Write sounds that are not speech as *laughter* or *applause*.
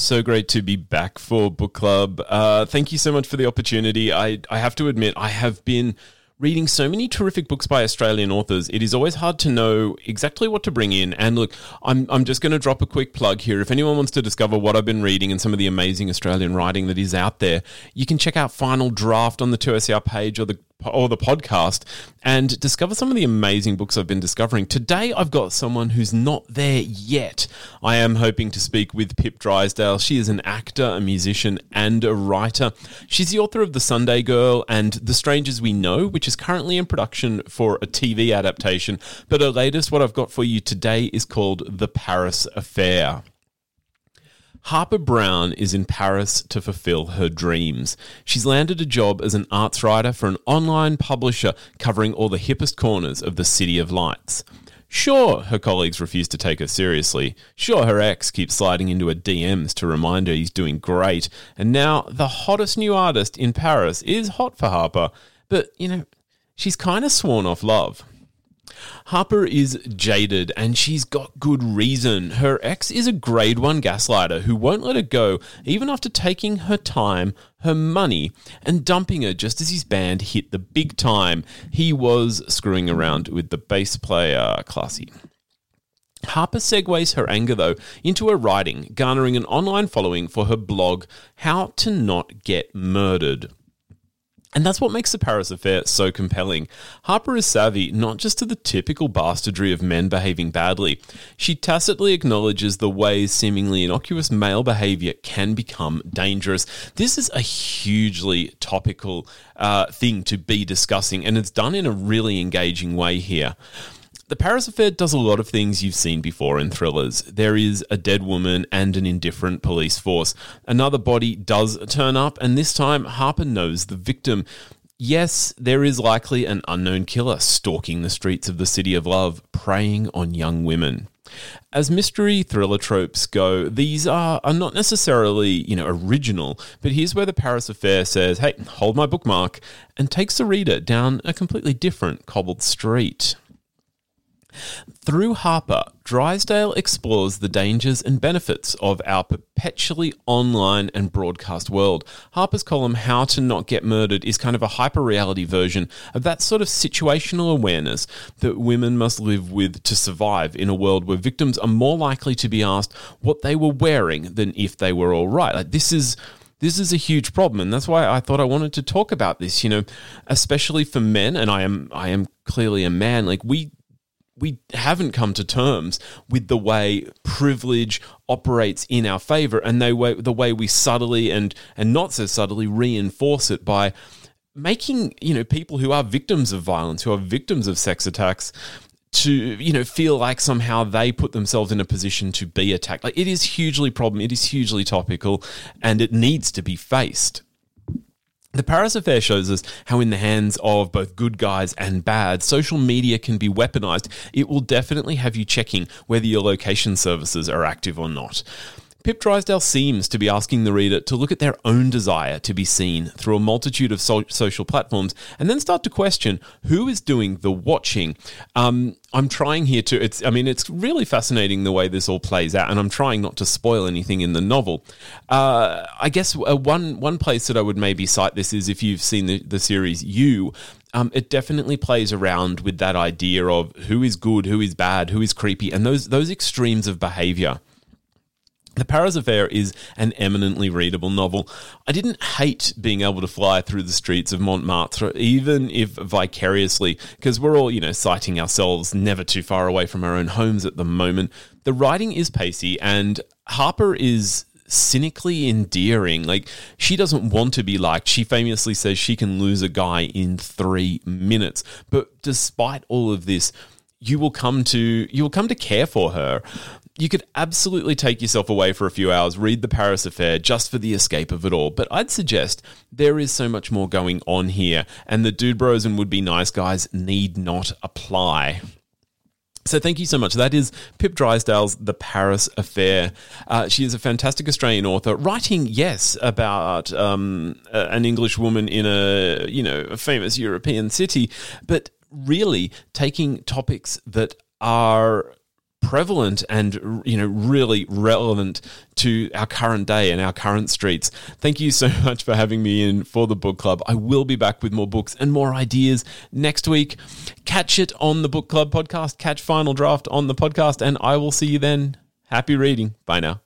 So great to be back for book club. Uh, thank you so much for the opportunity. I, I have to admit, I have been reading so many terrific books by Australian authors. It is always hard to know exactly what to bring in. And look, I'm, I'm just going to drop a quick plug here. If anyone wants to discover what I've been reading and some of the amazing Australian writing that is out there, you can check out Final Draft on the 2SER page or the or the podcast and discover some of the amazing books I've been discovering. Today, I've got someone who's not there yet. I am hoping to speak with Pip Drysdale. She is an actor, a musician, and a writer. She's the author of The Sunday Girl and The Strangers We Know, which is currently in production for a TV adaptation. But her latest, what I've got for you today, is called The Paris Affair. Harper Brown is in Paris to fulfill her dreams. She's landed a job as an arts writer for an online publisher covering all the hippest corners of the City of Lights. Sure, her colleagues refuse to take her seriously. Sure, her ex keeps sliding into her DMs to remind her he's doing great. And now the hottest new artist in Paris is hot for Harper. But, you know, she's kind of sworn off love. Harper is jaded and she's got good reason. Her ex is a grade one gaslighter who won't let her go even after taking her time, her money, and dumping her just as his band hit the big time. He was screwing around with the bass player, Classy. Harper segues her anger, though, into her writing, garnering an online following for her blog, How to Not Get Murdered. And that's what makes the Paris affair so compelling. Harper is savvy not just to the typical bastardry of men behaving badly, she tacitly acknowledges the ways seemingly innocuous male behavior can become dangerous. This is a hugely topical uh, thing to be discussing, and it's done in a really engaging way here. The Paris Affair does a lot of things you've seen before in thrillers. There is a dead woman and an indifferent police force. Another body does turn up, and this time Harper knows the victim. Yes, there is likely an unknown killer stalking the streets of the City of Love, preying on young women. As mystery thriller tropes go, these are, are not necessarily, you know, original, but here's where the Paris Affair says, hey, hold my bookmark, and takes the reader down a completely different cobbled street. Through Harper, Drysdale explores the dangers and benefits of our perpetually online and broadcast world. Harper's column, How to Not Get Murdered, is kind of a hyper reality version of that sort of situational awareness that women must live with to survive in a world where victims are more likely to be asked what they were wearing than if they were all right. Like, this is this is a huge problem and that's why I thought I wanted to talk about this you know especially for men and I am I am clearly a man like we we haven't come to terms with the way privilege operates in our favor and they the way we subtly and and not so subtly reinforce it by making you know people who are victims of violence who are victims of sex attacks to you know feel like somehow they put themselves in a position to be attacked. Like it is hugely problem it is hugely topical and it needs to be faced the Paris affair shows us how, in the hands of both good guys and bad, social media can be weaponized. It will definitely have you checking whether your location services are active or not. Pip Drysdale seems to be asking the reader to look at their own desire to be seen through a multitude of so- social platforms and then start to question who is doing the watching. Um, I'm trying here to, it's, I mean, it's really fascinating the way this all plays out, and I'm trying not to spoil anything in the novel. Uh, I guess uh, one, one place that I would maybe cite this is if you've seen the, the series You, um, it definitely plays around with that idea of who is good, who is bad, who is creepy, and those those extremes of behavior. The Paris Affair is an eminently readable novel. I didn't hate being able to fly through the streets of Montmartre, even if vicariously, because we're all, you know, sighting ourselves never too far away from our own homes at the moment. The writing is pacey, and Harper is cynically endearing. Like, she doesn't want to be liked. She famously says she can lose a guy in three minutes. But despite all of this, you will come to you will come to care for her you could absolutely take yourself away for a few hours, read the Paris affair just for the escape of it all. But I'd suggest there is so much more going on here, and the dude bros and would be nice guys need not apply. So thank you so much. That is Pip Drysdale's The Paris Affair. Uh, she is a fantastic Australian author, writing yes about um, an English woman in a you know a famous European city, but really taking topics that are prevalent and you know really relevant to our current day and our current streets. Thank you so *laughs* much for having me in for the book club. I will be back with more books and more ideas next week. Catch it on the book club podcast. Catch Final Draft on the podcast, and I will see you then. Happy reading. Bye now.